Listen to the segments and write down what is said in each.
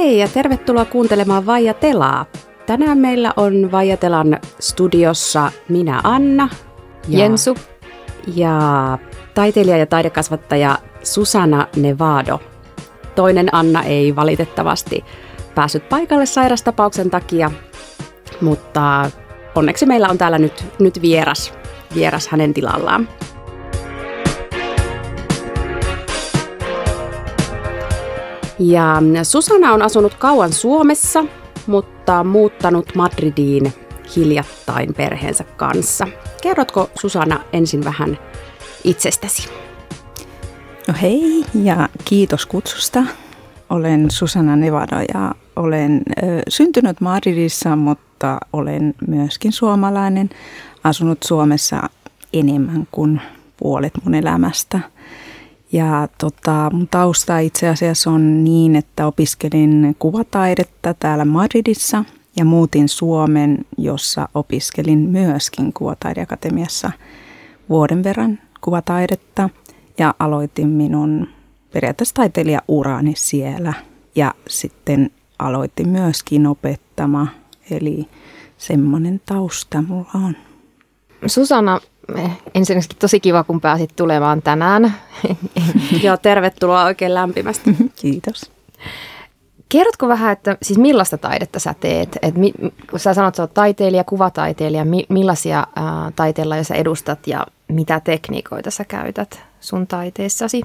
Hei ja tervetuloa kuuntelemaan Vaija Telaa. Tänään meillä on Vaija Telan studiossa minä Anna. Ja, Jensu. Ja taiteilija ja taidekasvattaja Susana Nevado. Toinen Anna ei valitettavasti päässyt paikalle sairastapauksen takia, mutta onneksi meillä on täällä nyt, nyt vieras, vieras hänen tilallaan. Ja Susanna on asunut kauan Suomessa, mutta muuttanut Madridiin hiljattain perheensä kanssa. Kerrotko Susanna ensin vähän itsestäsi? No hei ja kiitos kutsusta. Olen Susanna Nevado ja olen ö, syntynyt Madridissa, mutta olen myöskin suomalainen. Asunut Suomessa enemmän kuin puolet mun elämästä – ja tota, mun tausta itse asiassa on niin, että opiskelin kuvataidetta täällä Madridissa ja muutin Suomen, jossa opiskelin myöskin kuvataideakatemiassa vuoden verran kuvataidetta. Ja aloitin minun periaatteessa taiteilijaurani siellä. Ja sitten aloitin myöskin opettama, eli semmoinen tausta mulla on. Susanna, ensinnäkin tosi kiva, kun pääsit tulemaan tänään. Joo, tervetuloa oikein lämpimästi. Kiitos. Kerrotko vähän, että siis millaista taidetta sä teet? Et mi, kun sä sanot, että sä oot taiteilija, kuvataiteilija, mi, millaisia ää, taiteilla sä edustat ja mitä tekniikoita sä käytät sun taiteessasi?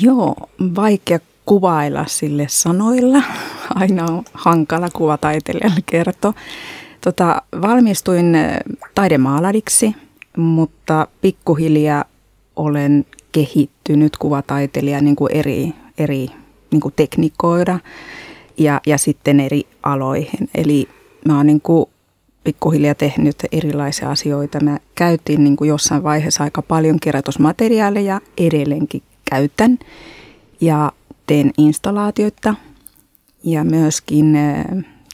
Joo, vaikea kuvailla sille sanoilla. Aina on hankala kuvataiteilijalle kertoa. Tota, valmistuin eh, taidemaalariksi, mutta pikkuhiljaa olen kehittynyt kuvataiteilija niin kuin eri, eri niin kuin tekniikoida ja, ja sitten eri aloihin. Eli mä oon niin kuin pikkuhiljaa tehnyt erilaisia asioita. Mä käytin niin kuin jossain vaiheessa aika paljon kerätysmateriaaleja, edelleenkin käytän ja teen installaatioita ja myöskin eh,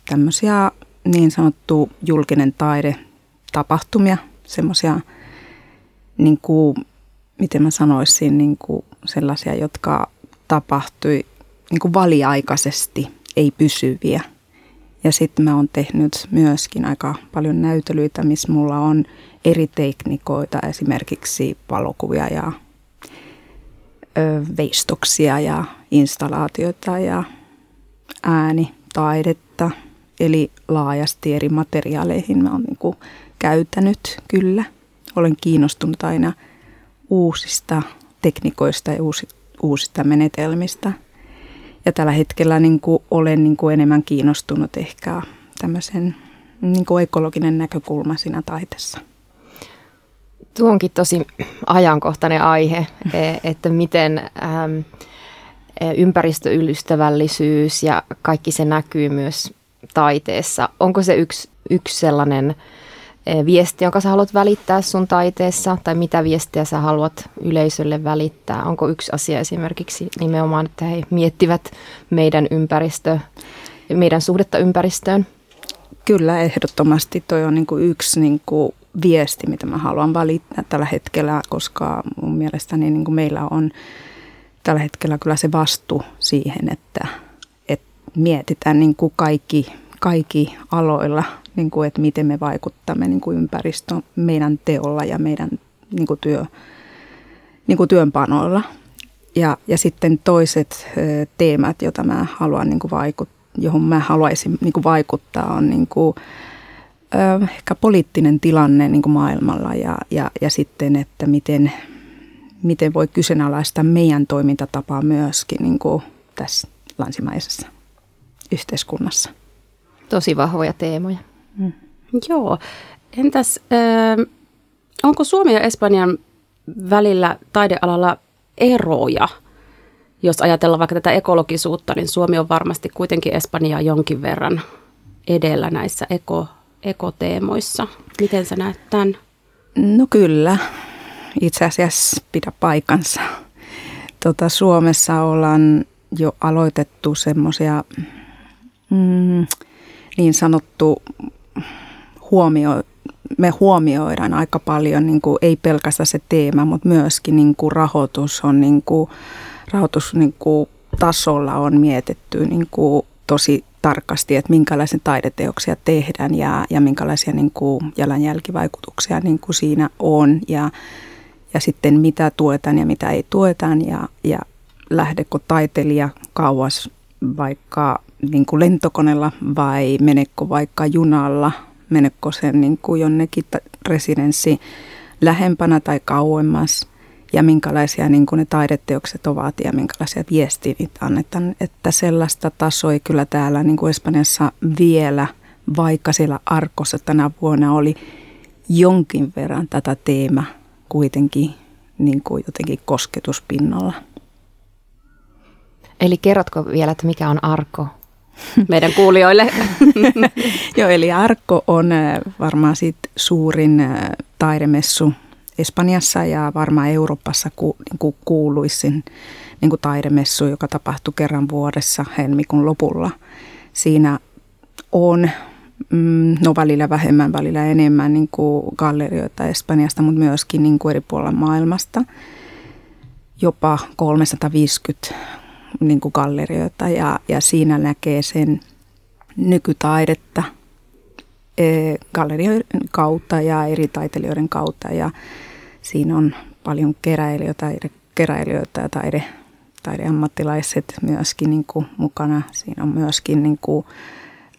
tämmöisiä niin sanottu julkinen taide tapahtumia, semmoisia, niin miten mä sanoisin, niin kuin sellaisia, jotka tapahtui niin kuin valiaikaisesti, ei pysyviä. Ja sitten mä oon tehnyt myöskin aika paljon näytelyitä, missä mulla on eri teknikoita, esimerkiksi valokuvia ja ö, veistoksia ja installaatioita ja äänitaidetta – eli laajasti eri materiaaleihin mä oon niin käytänyt kyllä. Olen kiinnostunut aina uusista tekniikoista ja uusista menetelmistä. Ja tällä hetkellä niin kuin olen niin kuin enemmän kiinnostunut ehkä tämmöisen niin kuin ekologinen näkökulma siinä taiteessa. Tuo onkin tosi ajankohtainen aihe, e, että miten ähm, ympäristöystävällisyys ja kaikki se näkyy myös taiteessa. Onko se yksi, yksi sellainen eh, viesti, jonka sä haluat välittää sun taiteessa, tai mitä viestiä sä haluat yleisölle välittää? Onko yksi asia esimerkiksi nimenomaan, että he miettivät meidän ympäristö, meidän suhdetta ympäristöön? Kyllä, ehdottomasti toi on niin kuin yksi niin kuin viesti, mitä mä haluan välittää tällä hetkellä, koska mun mielestäni niin kuin meillä on tällä hetkellä kyllä se vastu siihen, että mietitään niin kuin kaikki, kaikki aloilla, niin kuin, että miten me vaikuttamme niin kuin ympäristöön meidän teolla ja meidän niin kuin työ, niin kuin työnpanoilla. Ja, ja sitten toiset teemat, joita mä haluan niin kuin vaikut, johon mä haluaisin niin kuin vaikuttaa, on niin kuin, ehkä poliittinen tilanne niin kuin maailmalla ja, ja, ja sitten, että miten, miten voi kyseenalaistaa meidän toimintatapaa myöskin niin kuin tässä länsimaisessa yhteiskunnassa. Tosi vahvoja teemoja. Mm. Joo. Entäs, äh, onko Suomi ja Espanjan välillä taidealalla eroja? Jos ajatellaan vaikka tätä ekologisuutta, niin Suomi on varmasti kuitenkin Espanjaa jonkin verran edellä näissä eko, ekoteemoissa. Miten sä näet tämän? No kyllä, itse asiassa pidä paikansa. Tota, Suomessa ollaan jo aloitettu semmoisia mm, niin sanottu huomio, me huomioidaan aika paljon, niin kuin, ei pelkästään se teema, mutta myöskin niin kuin rahoitus on niin kuin, rahoitus niin kuin tasolla on mietitty niin kuin tosi tarkasti, että minkälaisia taideteoksia tehdään ja, ja minkälaisia niin kuin jalanjälkivaikutuksia niin kuin siinä on. Ja, ja sitten mitä tuetaan ja mitä ei tuetaan ja, ja lähdekö taiteilija kauas vaikka niin kuin lentokoneella vai menekö vaikka junalla, menekö sen niin kuin jonnekin residenssi lähempänä tai kauemmas ja minkälaisia niin kuin ne taideteokset ovat ja minkälaisia viestiä niitä annetaan. Että sellaista tasoa ei kyllä täällä niin kuin Espanjassa vielä, vaikka siellä Arkossa tänä vuonna oli jonkin verran tätä teema kuitenkin niin kuin jotenkin kosketuspinnalla. Eli kerrotko vielä, että mikä on Arko? Meidän kuulijoille. Joo, eli Arko on äh, varmaan sit suurin äh, taidemessu Espanjassa ja varmaan Euroopassa ku, niin kuin kuuluisin niin kuin taidemessu, joka tapahtuu kerran vuodessa helmikuun lopulla. Siinä on mm, no välillä vähemmän, välillä enemmän niin kuin gallerioita Espanjasta, mutta myöskin niin kuin eri puolilla maailmasta. Jopa 350 niin kuin gallerioita ja, ja siinä näkee sen nykytaidetta e, gallerioiden kautta ja eri taiteilijoiden kautta ja siinä on paljon keräilijöitä, keräilijöitä ja taide, taideammattilaiset myöskin niin kuin mukana. Siinä on myöskin niin kuin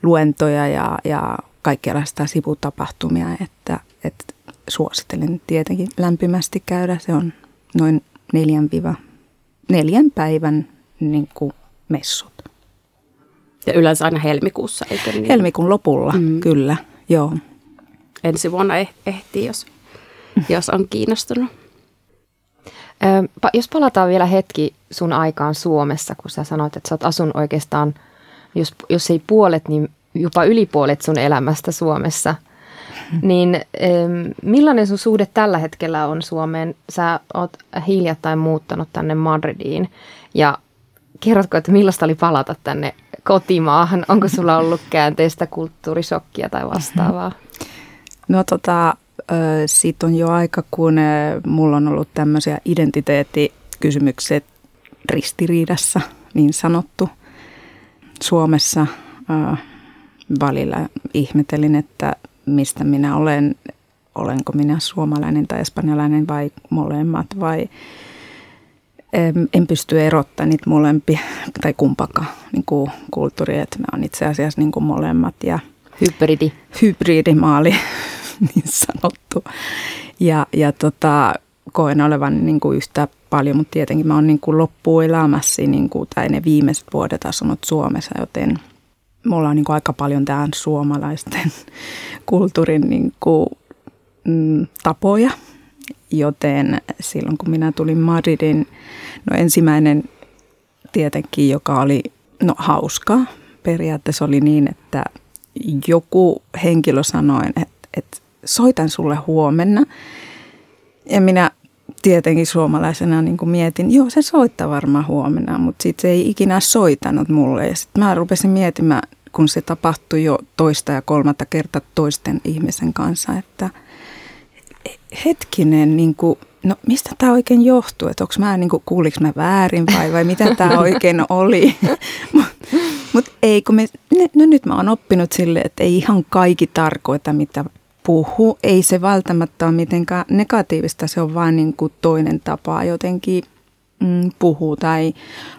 luentoja ja, ja kaikenlaista sivutapahtumia, että, että suosittelen tietenkin lämpimästi käydä. Se on noin neljän, viva, neljän päivän niin kuin messut. Ja yleensä aina helmikuussa, eikö niin? Helmikuun lopulla, mm. kyllä, joo. Ensi vuonna eh- ehtii, jos, jos on kiinnostunut. Ö, jos palataan vielä hetki sun aikaan Suomessa, kun sä sanoit, että sä oot asun oikeastaan, jos, jos ei puolet, niin jopa yli puolet sun elämästä Suomessa. Niin millainen sun suhde tällä hetkellä on Suomeen? Sä oot hiljattain muuttanut tänne Madridiin ja Kerrotko, että millaista oli palata tänne kotimaahan? Onko sulla ollut käänteistä kulttuurisokkia tai vastaavaa? No tota, siitä on jo aika, kun mulla on ollut tämmöisiä identiteettikysymykset ristiriidassa, niin sanottu. Suomessa välillä ihmetelin, että mistä minä olen, olenko minä suomalainen tai espanjalainen vai molemmat vai en pysty erottamaan niitä molempia tai kumpakaan niin kuin kulttuuria, että mä oon itse asiassa niin kuin molemmat. Ja Hybridi. Hybridimaali, niin sanottu. Ja, ja tota, koen olevan niin kuin yhtä paljon, mutta tietenkin mä oon niin kuin loppuelämässä niin kuin, tai ne viimeiset vuodet asunut Suomessa, joten mulla on niin kuin aika paljon tämän suomalaisten kulttuurin niin kuin, mm, tapoja Joten silloin kun minä tulin Madridin, no ensimmäinen tietenkin, joka oli no hauskaa. Periaatteessa oli niin, että joku henkilö sanoi, että, että soitan sulle huomenna. Ja minä tietenkin suomalaisena niin kuin mietin, joo se soittaa varmaan huomenna, mutta sitten se ei ikinä soitanut mulle. Ja sitten mä rupesin miettimään, kun se tapahtui jo toista ja kolmatta kertaa toisten ihmisen kanssa, että – hetkinen, niin kuin, no mistä tämä oikein johtuu? Että onko mä, niin kuin, kuuliko mä väärin vai, vai mitä tämä oikein oli? Mutta mut ei, kun me, no nyt mä oon oppinut sille, että ei ihan kaikki tarkoita, mitä puhuu. Ei se välttämättä ole mitenkään negatiivista, se on vain niin kuin toinen tapa jotenkin mm, puhua tai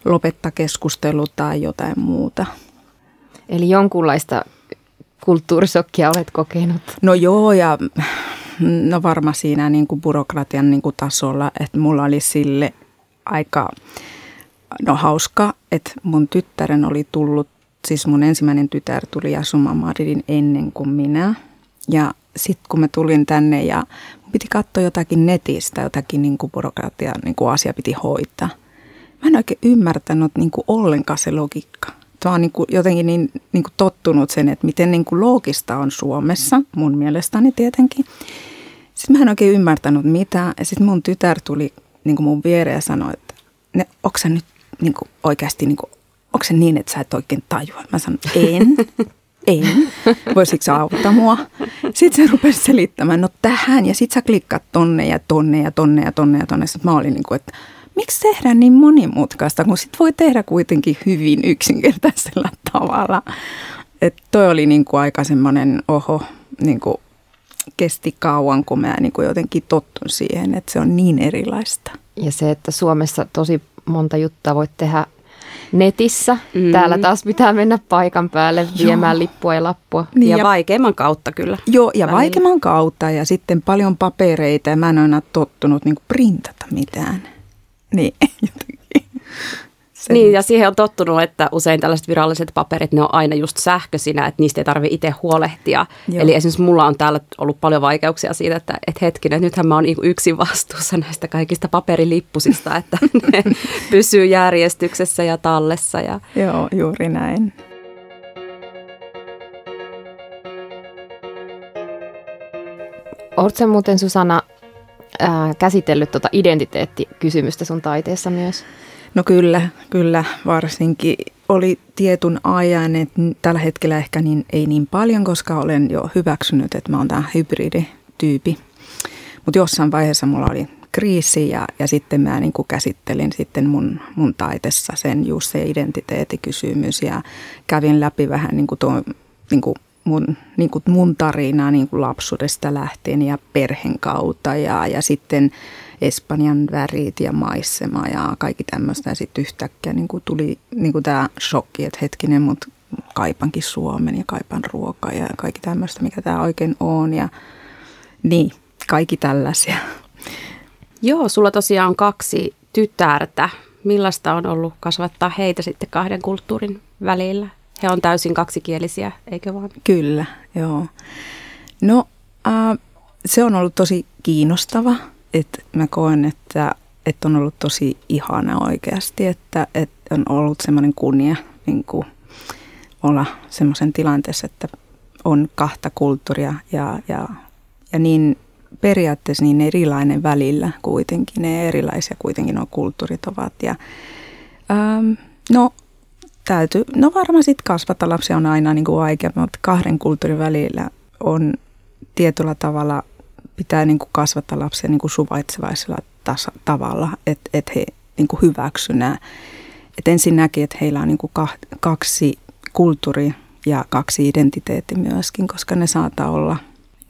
lopettaa keskustelu tai jotain muuta. Eli jonkunlaista kulttuurisokkia olet kokenut? No joo, ja No varmaan siinä niin kuin byrokratian niin kuin tasolla, että mulla oli sille aika no hauska, että mun tyttären oli tullut, siis mun ensimmäinen tytär tuli asumaan Madridin ennen kuin minä. Ja sitten kun mä tulin tänne ja mun piti katsoa jotakin netistä, jotakin niin kuin byrokratian niin kuin asia piti hoitaa. Mä en oikein ymmärtänyt niin kuin ollenkaan se logiikka. Mä oon niin kuin jotenkin niin, niin kuin tottunut sen, että miten niin kuin loogista on Suomessa, mun mielestäni tietenkin. Sitten mä en oikein ymmärtänyt mitään. Ja sitten mun tytär tuli niin kuin mun viereen ja sanoi, että ne, onko sä nyt niin kuin oikeasti, niin kuin, onko se niin, että sä et oikein tajua? Mä sanoin, en, en. Voisitko auttaa mua? Sitten se rupesi selittämään, no tähän ja sitten sä klikkaat tonne ja tonne ja tonne ja tonne ja tonne. Sitten mä olin niin kuin, että miksi tehdään niin monimutkaista, kun sit voi tehdä kuitenkin hyvin yksinkertaisella tavalla. Että toi oli niin kuin aika semmoinen, oho, niin kuin kesti kauan, kun mä niin kuin jotenkin tottun siihen, että se on niin erilaista. Ja se, että Suomessa tosi monta juttua voit tehdä netissä. Mm. Täällä taas pitää mennä paikan päälle viemään Joo. lippua ja lappua. Niin, ja, ja vaikeamman kautta kyllä. Joo, ja välillä. vaikeamman kautta ja sitten paljon papereita ja mä en ole tottunut niin printata mitään. Niin, Sen. Niin, ja siihen on tottunut, että usein tällaiset viralliset paperit, ne on aina just sähköisinä, että niistä ei tarvitse itse huolehtia. Joo. Eli esimerkiksi mulla on täällä ollut paljon vaikeuksia siitä, että, että hetkinen, nythän mä oon niin yksin vastuussa näistä kaikista paperilippusista, että ne pysyy järjestyksessä ja tallessa. Ja... Joo, juuri näin. Oletko muuten Susanna ää, käsitellyt tuota identiteettikysymystä sun taiteessa myös? No kyllä, kyllä varsinkin oli tietyn ajan, että tällä hetkellä ehkä niin, ei niin paljon, koska olen jo hyväksynyt, että mä oon tämä hybridityypi. Mutta jossain vaiheessa mulla oli kriisi ja, ja sitten mä niin kuin käsittelin sitten mun, mun taitessa sen just se identiteetikysymys ja kävin läpi vähän niin kuin tuo, niin kuin mun, niin kuin mun tarinaa niin kuin lapsuudesta lähtien ja perheen kautta ja, ja sitten – Espanjan värit ja maissema ja kaikki tämmöistä. Ja sitten yhtäkkiä niin kuin tuli niin tämä shokki, että hetkinen, mutta kaipankin Suomen ja kaipan ruokaa ja kaikki tämmöistä, mikä tämä oikein on. Ja niin, kaikki tällaisia. Joo, sulla tosiaan on kaksi tytärtä. Millaista on ollut kasvattaa heitä sitten kahden kulttuurin välillä? He on täysin kaksikielisiä, eikö vaan? Kyllä, joo. No, äh, se on ollut tosi kiinnostava että mä koen, että, että on ollut tosi ihana oikeasti, että, että on ollut semmoinen kunnia niin kuin olla semmoisen tilanteessa, että on kahta kulttuuria ja, ja, ja niin periaatteessa niin erilainen välillä kuitenkin, ne erilaisia kuitenkin nuo kulttuurit ovat. Ja, ähm, no, täytyy, no varmaan sitten kasvata lapsia on aina niin kuin vaikea, mutta kahden kulttuurin välillä on tietyllä tavalla pitää niin kuin kasvattaa lapsia niin kuin suvaitsevaisella tasa, tavalla, että et he niin kuin hyväksy nämä. Et ensinnäkin, että heillä on niin kuin kaksi kulttuuri ja kaksi identiteetti myöskin, koska ne saattaa olla,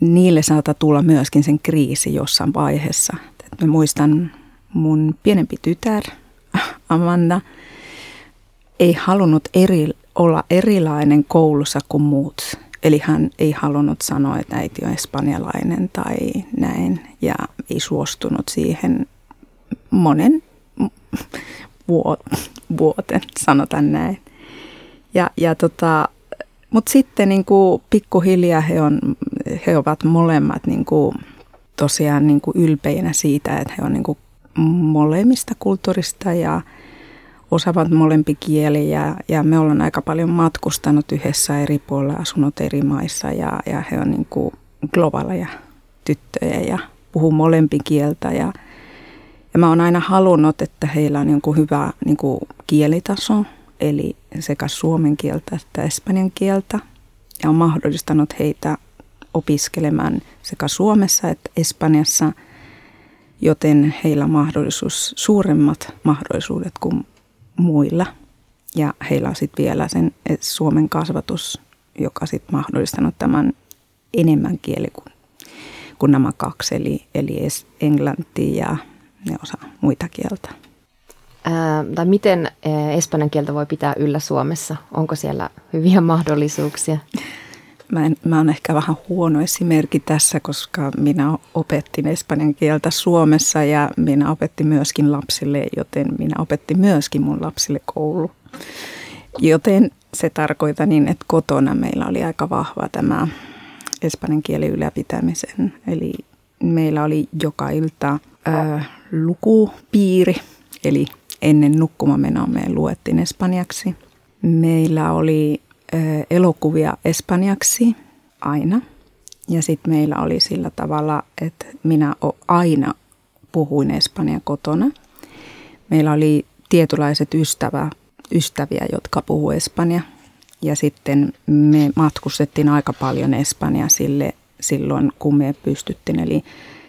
niille saattaa tulla myöskin sen kriisi jossain vaiheessa. Et mä muistan mun pienempi tytär, Amanda, ei halunnut eri, olla erilainen koulussa kuin muut Eli hän ei halunnut sanoa, että äiti on espanjalainen tai näin ja ei suostunut siihen monen vuoten, sanotaan näin. Ja, ja tota, mutta sitten niin kuin pikkuhiljaa he, on, he ovat molemmat niin kuin, tosiaan niin kuin ylpeinä siitä, että he on niin molemmista kulttuurista ja – osaavat molempi kieli ja, ja me ollaan aika paljon matkustanut yhdessä eri puolilla, asunut eri maissa ja, ja he on niin kuin globaaleja tyttöjä ja puhuu molempi kieltä ja, ja mä oon aina halunnut, että heillä on kuin hyvä niin kuin kielitaso, eli sekä suomen kieltä että espanjan kieltä ja on mahdollistanut heitä opiskelemaan sekä Suomessa että Espanjassa, joten heillä on mahdollisuus, suuremmat mahdollisuudet kuin muilla. Ja heillä on sitten vielä sen Suomen kasvatus, joka sitten mahdollistanut tämän enemmän kieli kuin, kuin nämä kaksi, eli, eli englanti ja ne osa muita kieltä. Ää, tai miten espanjan kieltä voi pitää yllä Suomessa? Onko siellä hyviä mahdollisuuksia? Mä, en, mä olen ehkä vähän huono esimerkki tässä, koska minä opettin espanjan kieltä Suomessa ja minä opettin myöskin lapsille, joten minä opettin myöskin mun lapsille koulu. Joten se tarkoittaa niin, että kotona meillä oli aika vahva tämä espanjan kieli ylläpitämisen. Eli meillä oli joka ilta ää, lukupiiri, eli ennen nukkumamenoa me luettiin espanjaksi. Meillä oli elokuvia espanjaksi aina. Ja sitten meillä oli sillä tavalla, että minä aina puhuin espanja kotona. Meillä oli tietynlaiset ystävä, ystäviä, jotka puhuu espanja. Ja sitten me matkustettiin aika paljon Espanja sille, silloin, kun me pystyttiin. Eli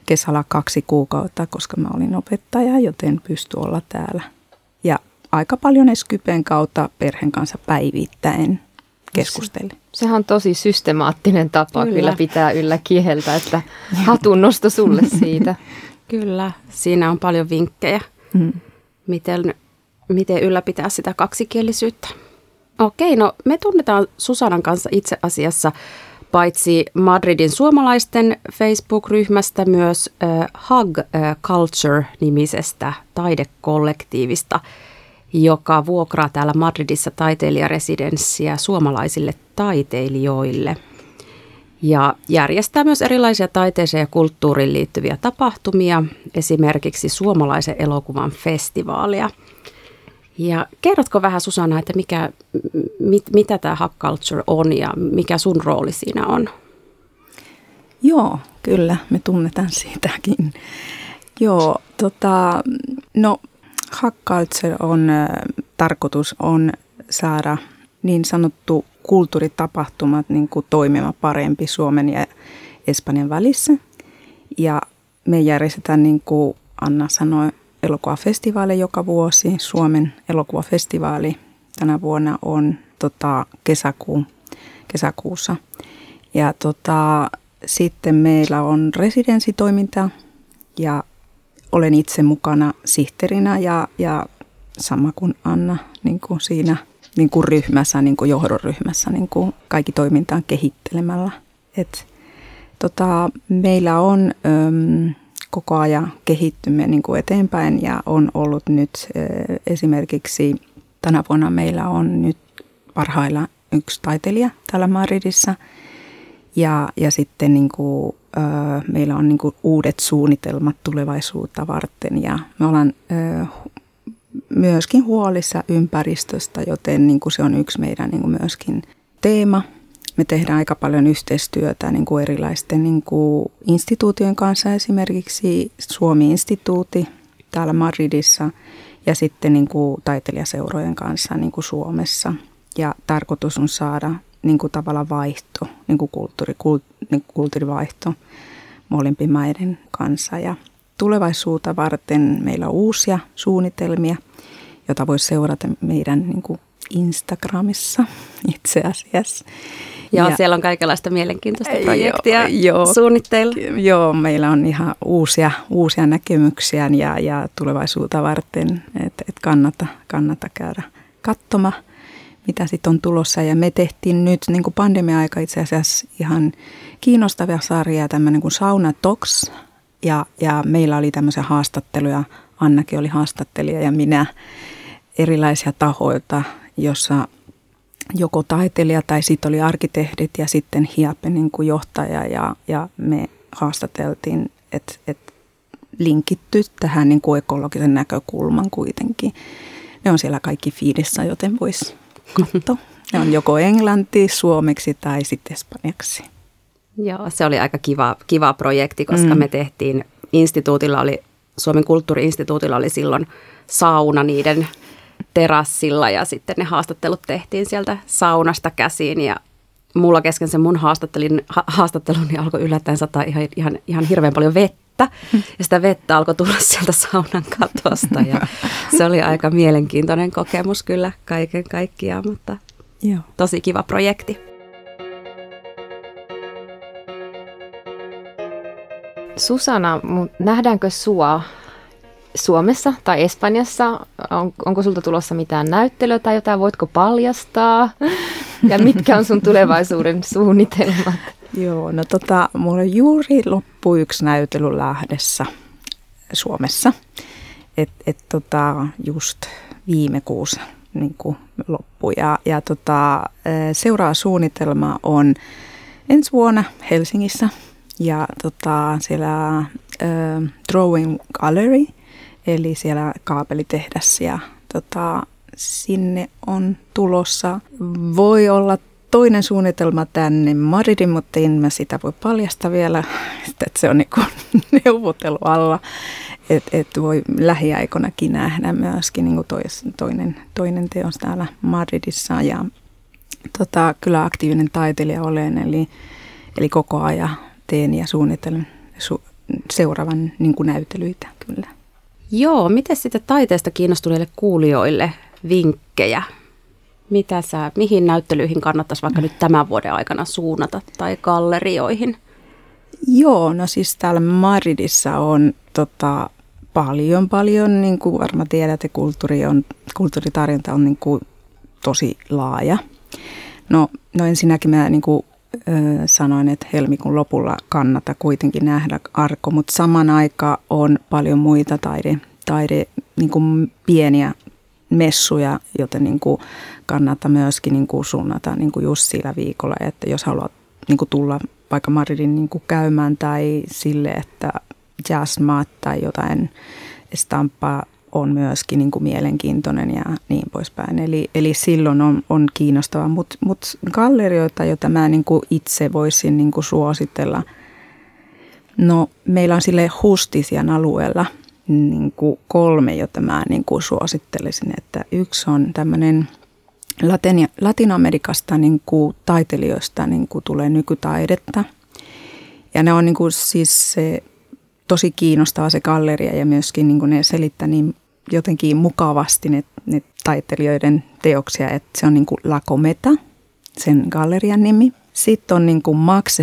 kesällä kaksi kuukautta, koska mä olin opettaja, joten pysty olla täällä. Ja aika paljon Eskypen kautta perheen kanssa päivittäin keskusteli. Sehän on tosi systemaattinen tapa kyllä, kyllä pitää yllä kieltä, että hatunnosto sulle siitä. kyllä, siinä on paljon vinkkejä, mm. miten, miten ylläpitää sitä kaksikielisyyttä. Okei, no me tunnetaan Susanan kanssa itse asiassa paitsi Madridin suomalaisten Facebook-ryhmästä myös äh, Hug Culture-nimisestä taidekollektiivista, joka vuokraa täällä Madridissa taiteilijaresidenssiä suomalaisille taiteilijoille. Ja järjestää myös erilaisia taiteeseen ja kulttuuriin liittyviä tapahtumia, esimerkiksi suomalaisen elokuvan festivaalia – ja kerrotko vähän Susanna, että mikä, mit, mitä tämä hack culture on ja mikä sun rooli siinä on? Joo, kyllä, me tunnetaan siitäkin. Joo, tota, no culture on, tarkoitus on saada niin sanottu kulttuuritapahtumat niin kuin toimimaan parempi Suomen ja Espanjan välissä. Ja me järjestetään, niin kuin Anna sanoi, elokuvafestivaali joka vuosi. Suomen elokuvafestivaali tänä vuonna on tota, kesäkuun, kesäkuussa. Ja tota, sitten meillä on residenssitoiminta ja olen itse mukana sihteerinä ja, ja sama kuin Anna niin kuin siinä niin kuin ryhmässä, niin kuin johdoryhmässä, niin kuin kaikki toimintaan kehittelemällä. Et, tota, meillä on... Öm, koko ajan kehittymme niin kuin eteenpäin ja on ollut nyt esimerkiksi tänä vuonna meillä on nyt parhailla yksi taiteilija täällä Madridissa ja, ja sitten niin kuin, meillä on niin uudet suunnitelmat tulevaisuutta varten ja me ollaan myöskin huolissa ympäristöstä, joten niin kuin se on yksi meidän niin kuin myöskin teema – me tehdään aika paljon yhteistyötä niin kuin erilaisten niin kuin instituutioiden kanssa, esimerkiksi Suomi-instituutti täällä Madridissa ja sitten niin kuin taiteilijaseurojen kanssa niin kuin Suomessa. Ja tarkoitus on saada niin kuin tavallaan vaihto, niin kuin kulttuuri, kult, niin kuin kulttuurivaihto molempien maiden kanssa. Ja tulevaisuutta varten meillä on uusia suunnitelmia, joita voi seurata meidän niin kuin Instagramissa itse asiassa. Joo, ja, siellä on kaikenlaista mielenkiintoista projektia joo, suunnitteilla. Joo, meillä on ihan uusia, uusia näkemyksiä ja, ja tulevaisuutta varten, että et kannata, kannata käydä katsomaan, mitä sitten on tulossa. Ja me tehtiin nyt niin kuin pandemia-aika itse asiassa ihan kiinnostavia sarjaa, tämmöinen kuin Sauna Talks, ja, ja meillä oli tämmöisiä haastatteluja, Annakin oli haastattelija ja minä erilaisia tahoilta, jossa joko taiteilija tai sitten oli arkkitehdit ja sitten Hiape niin kuin johtaja ja, ja me haastateltiin, että et linkitty tähän niin kuin ekologisen näkökulman kuitenkin. Ne on siellä kaikki fiidissä, joten voisi katsoa. Ne on joko englanti, suomeksi tai sitten espanjaksi. Joo, se oli aika kiva, kiva projekti, koska mm. me tehtiin, instituutilla oli, Suomen kulttuuriinstituutilla oli silloin sauna niiden terassilla ja sitten ne haastattelut tehtiin sieltä saunasta käsiin ja mulla kesken sen mun haastattelun, ha, haastatteluni niin alkoi yllättäen sataa ihan, ihan, ihan hirveän paljon vettä ja sitä vettä alkoi tulla sieltä saunan katosta ja se oli aika mielenkiintoinen kokemus kyllä kaiken kaikkiaan, mutta Joo. tosi kiva projekti. Susana, nähdäänkö sua Suomessa tai Espanjassa? On, onko sulta tulossa mitään näyttelyä tai jotain? Voitko paljastaa? Ja mitkä on sun tulevaisuuden suunnitelmat? Joo, no tota, mulla juuri loppui yksi näytely lähdessä Suomessa. Et, et tota, just viime kuussa niin loppui. Ja, ja tota, seuraava suunnitelma on ensi vuonna Helsingissä. Ja tota, siellä äh, Drawing Gallery – eli siellä kaapelitehdas ja tota, sinne on tulossa. Voi olla toinen suunnitelma tänne Madridin, mutta en mä sitä voi paljasta vielä, että se on niinku neuvottelu alla. Että et voi lähiaikoinakin nähdä myöskin niinku tois, toinen, toinen teos täällä Madridissa. Ja tota, kyllä aktiivinen taiteilija olen, eli, eli koko ajan teen ja suunnittelen su, seuraavan niin näytelyitä kyllä. Joo, miten sitten taiteesta kiinnostuneille kuulijoille vinkkejä? Mitä sä, mihin näyttelyihin kannattaisi vaikka nyt tämän vuoden aikana suunnata tai gallerioihin? Joo, no siis täällä Madridissa on tota, paljon, paljon, niin kuin varmaan tiedätte, kulttuuri on, kulttuuritarjonta on niin kuin tosi laaja. No, no ensinnäkin mä niin kuin, ö, sanoin, että helmikuun lopulla kannata kuitenkin nähdä Arko, mutta saman aikaan on paljon muita taide, taide niin kuin pieniä messuja, joten niin kuin kannattaa myöskin niin kuin suunnata niin kuin just sillä viikolla, että jos haluat niin kuin tulla vaikka Madridin niin kuin käymään tai sille, että jazzmaat tai jotain estampaa on myöskin niin kuin mielenkiintoinen ja niin poispäin. Eli, eli silloin on, on kiinnostavaa, mutta mut gallerioita, joita mä niin kuin itse voisin niin kuin suositella, no meillä on sille Hustisian alueella niin kuin kolme, jota mä niin kuin suosittelisin, että yksi on tämmöinen Latinoamerikasta niin kuin taiteilijoista niin kuin tulee nykytaidetta. Ja ne on niin kuin siis se, tosi kiinnostava se galleria ja myöskin niin kuin ne selittää niin jotenkin mukavasti ne, ne taiteilijoiden teoksia, että se on niin kuin La Cometa, sen gallerian nimi. Sitten on niin kuin Max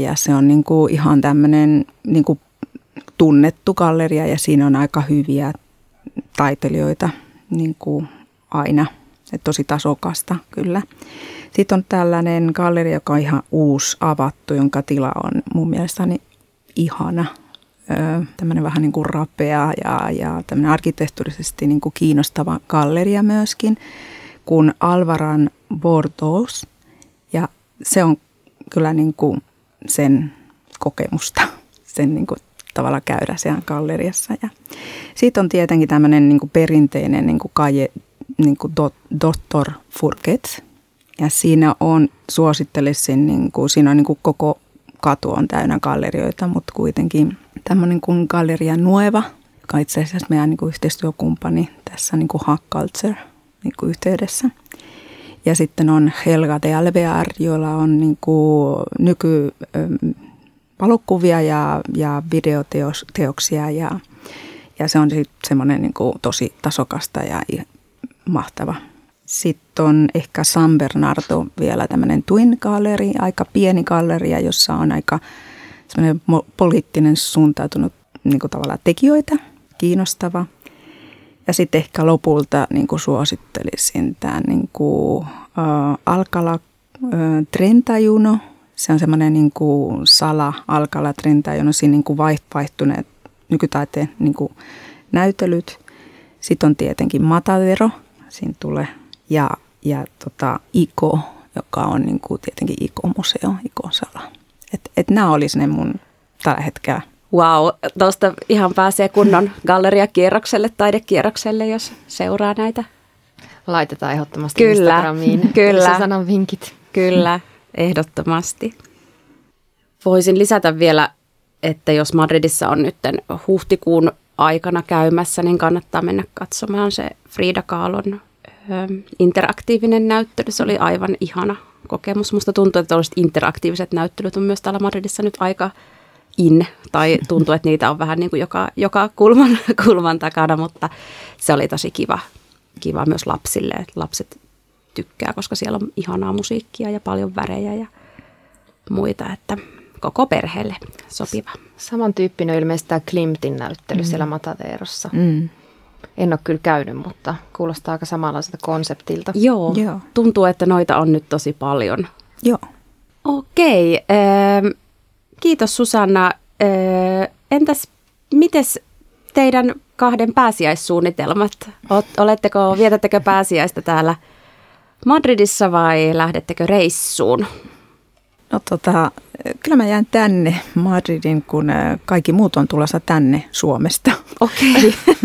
ja se on niin kuin ihan tämmöinen niin kuin tunnettu galleria ja siinä on aika hyviä taiteilijoita niin kuin aina. Et tosi tasokasta kyllä. Sitten on tällainen galleria, joka on ihan uusi avattu, jonka tila on mun mielestäni ihana tämmöinen vähän niin kuin rapea ja, ja tämmöinen arkkitehtuurisesti niin kuin kiinnostava galleria myöskin, kuin Alvaran Bordeaux. Ja se on kyllä niin kuin sen kokemusta, sen niin kuin tavalla käydä siellä galleriassa. Ja siitä on tietenkin tämmöinen niin kuin perinteinen niin kuin kaje, niin kuin Dr. Furket. Ja siinä on, suosittelisin, niin kuin, siinä on niin kuin koko katu on täynnä gallerioita, mutta kuitenkin – tämmöinen kuin Galleria Nueva, joka on itse asiassa meidän niin kuin yhteistyökumppani tässä niin kuin Hack Culture niin kuin yhteydessä. Ja sitten on Helga de Alvear, joilla on niin kuin nyky valokuvia ja, ja videoteoksia ja, ja se on sitten semmoinen niin tosi tasokasta ja mahtava. Sitten on ehkä San Bernardo vielä tämmöinen Twin Gallery, aika pieni galleria, jossa on aika semmoinen poliittinen suuntautunut niin kuin tavallaan tekijöitä, kiinnostava. Ja sitten ehkä lopulta niin kuin suosittelisin tämän niin kuin, äh, Alkala äh, Trentajuno. Se on semmoinen niin kuin sala Alkala Trentajuno, siinä niin kuin vaihtuneet nykytaiteen niin kuin näytelyt. Sitten on tietenkin Matadero, siinä tulee, ja, ja tota, Iko, joka on niin kuin tietenkin Iko-museo, Iko-sala. Että et nämä olisi ne mun tällä hetkellä. Wow, tuosta ihan pääsee kunnon galleriakierrokselle, taidekierrokselle, jos seuraa näitä. Laitetaan ehdottomasti kyllä, Instagramiin. Kyllä, sanan vinkit. Kyllä, ehdottomasti. Voisin lisätä vielä, että jos Madridissa on nyt huhtikuun aikana käymässä, niin kannattaa mennä katsomaan se Frida Kahlon interaktiivinen näyttely. Se oli aivan ihana kokemus. Musta tuntuu, että tällaiset interaktiiviset näyttelyt on myös täällä Madridissa nyt aika in, tai tuntuu, että niitä on vähän niin kuin joka, joka kulman, kulman takana, mutta se oli tosi kiva, kiva myös lapsille, että lapset tykkää, koska siellä on ihanaa musiikkia ja paljon värejä ja muita, että koko perheelle sopiva. Samantyyppinen ilmeisesti tämä Klimtin näyttely mm. siellä Matateerossa. Mm. En ole kyllä käynyt, mutta kuulostaa aika samanlaiselta konseptilta. Joo, Joo. tuntuu, että noita on nyt tosi paljon. Joo. Okei, äh, kiitos Susanna. Äh, entäs mites teidän kahden pääsiäissuunnitelmat? Oletteko, vietättekö pääsiäistä täällä Madridissa vai lähdettekö reissuun? No tota, kyllä mä jään tänne Madridin, kun äh, kaikki muut on tulossa tänne Suomesta. Okei.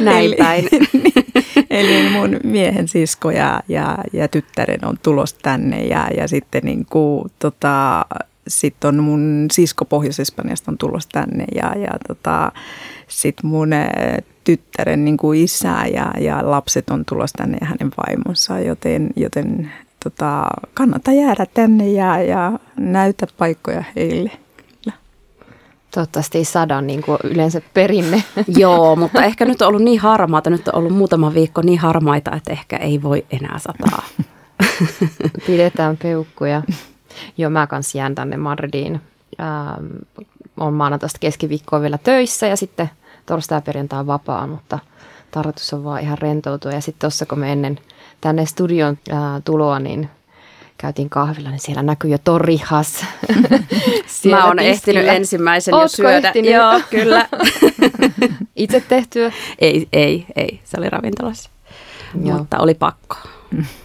Näin päin. eli mun miehen sisko ja, ja, ja tyttären on tulos tänne ja, ja sitten niin kuin, tota, sit on mun sisko Pohjois-Espanjasta on tulos tänne ja, ja tota, sitten mun äh, tyttären niin kuin isä ja, ja lapset on tulos tänne ja hänen vaimonsa, joten, joten tota, kannattaa jäädä tänne ja, ja näytä paikkoja heille. Toivottavasti ei sada niin kuin yleensä perinne. Joo, mutta ehkä nyt on ollut niin harmaata, nyt on ollut muutama viikko niin harmaita, että ehkä ei voi enää sataa. Pidetään peukkuja. Joo, mä kanssa jään tänne Madridiin. Ähm, on maanantaista keskiviikkoa vielä töissä ja sitten torstai ja perjantai on vapaa, mutta tarkoitus on vaan ihan rentoutua. Ja sitten tuossa kun me ennen tänne studion äh, tuloa, niin käytiin kahvilla, niin siellä näkyy jo torihas. Mä oon ehtinyt ensimmäisen Ootko jo syödä. Ehtinyt? Joo, kyllä. Itse tehtyä? ei, ei, ei. Se oli ravintolassa. Joo. Mutta oli pakko.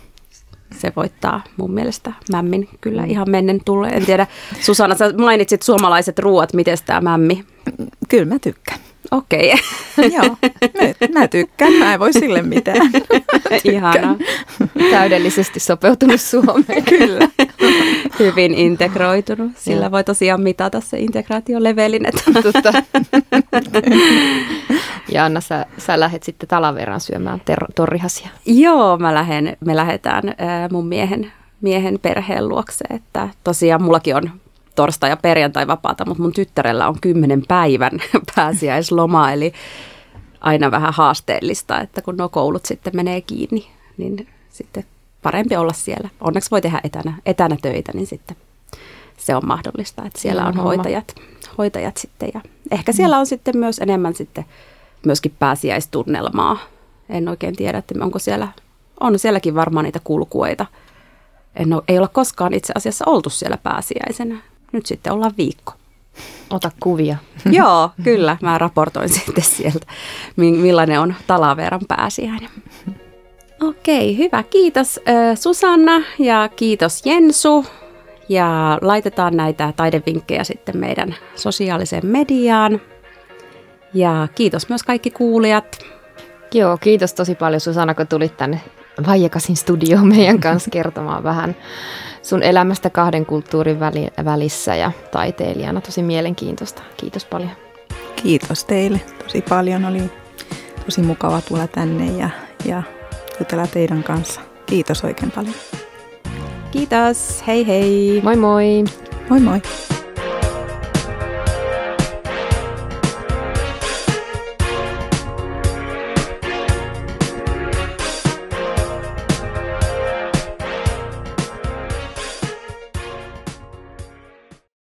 Se voittaa mun mielestä mämmin kyllä ihan mennen tulee. En tiedä, Susanna, sä mainitsit suomalaiset ruuat. Miten tämä mämmi? Kyllä mä tykkään. Okei. Okay. Joo, mä, mä tykkään. Mä en voi sille mitään. Ihanaa. Täydellisesti sopeutunut Suomeen. Kyllä. Hyvin integroitunut. Sillä ja. voi tosiaan mitata se integraatiolevelin. Että. ja Anna, sä, sä lähdet sitten talaverran syömään ter- torrihasia. Joo, mä lähden, me lähdetään äh, mun miehen, miehen perheen luokse. Että tosiaan mullakin on torstai ja perjantai vapaata, mutta mun tyttärellä on kymmenen päivän pääsiäisloma, eli aina vähän haasteellista, että kun nuo koulut sitten menee kiinni, niin sitten parempi olla siellä. Onneksi voi tehdä etänä, etänä töitä, niin sitten se on mahdollista, että siellä on hoitajat, hoitajat sitten. Ja ehkä siellä on sitten myös enemmän sitten myöskin pääsiäistunnelmaa. En oikein tiedä, että onko siellä, on sielläkin varmaan niitä kulkueita. En ole, ei olla koskaan itse asiassa oltu siellä pääsiäisenä nyt sitten ollaan viikko. Ota kuvia. Joo, kyllä. Mä raportoin sitten sieltä, millainen on Talaveran pääsiäinen. Okei, hyvä. Kiitos Susanna ja kiitos Jensu. Ja laitetaan näitä taidevinkkejä sitten meidän sosiaaliseen mediaan. Ja kiitos myös kaikki kuulijat. Joo, kiitos tosi paljon Susanna, kun tulit tänne Vaijakasin studioon meidän kanssa kertomaan vähän sun elämästä kahden kulttuurin välissä ja taiteilijana. Tosi mielenkiintoista. Kiitos paljon. Kiitos teille tosi paljon. Oli tosi mukava tulla tänne ja, ja jutella teidän kanssa. Kiitos oikein paljon. Kiitos. Hei hei. Moi moi. Moi moi.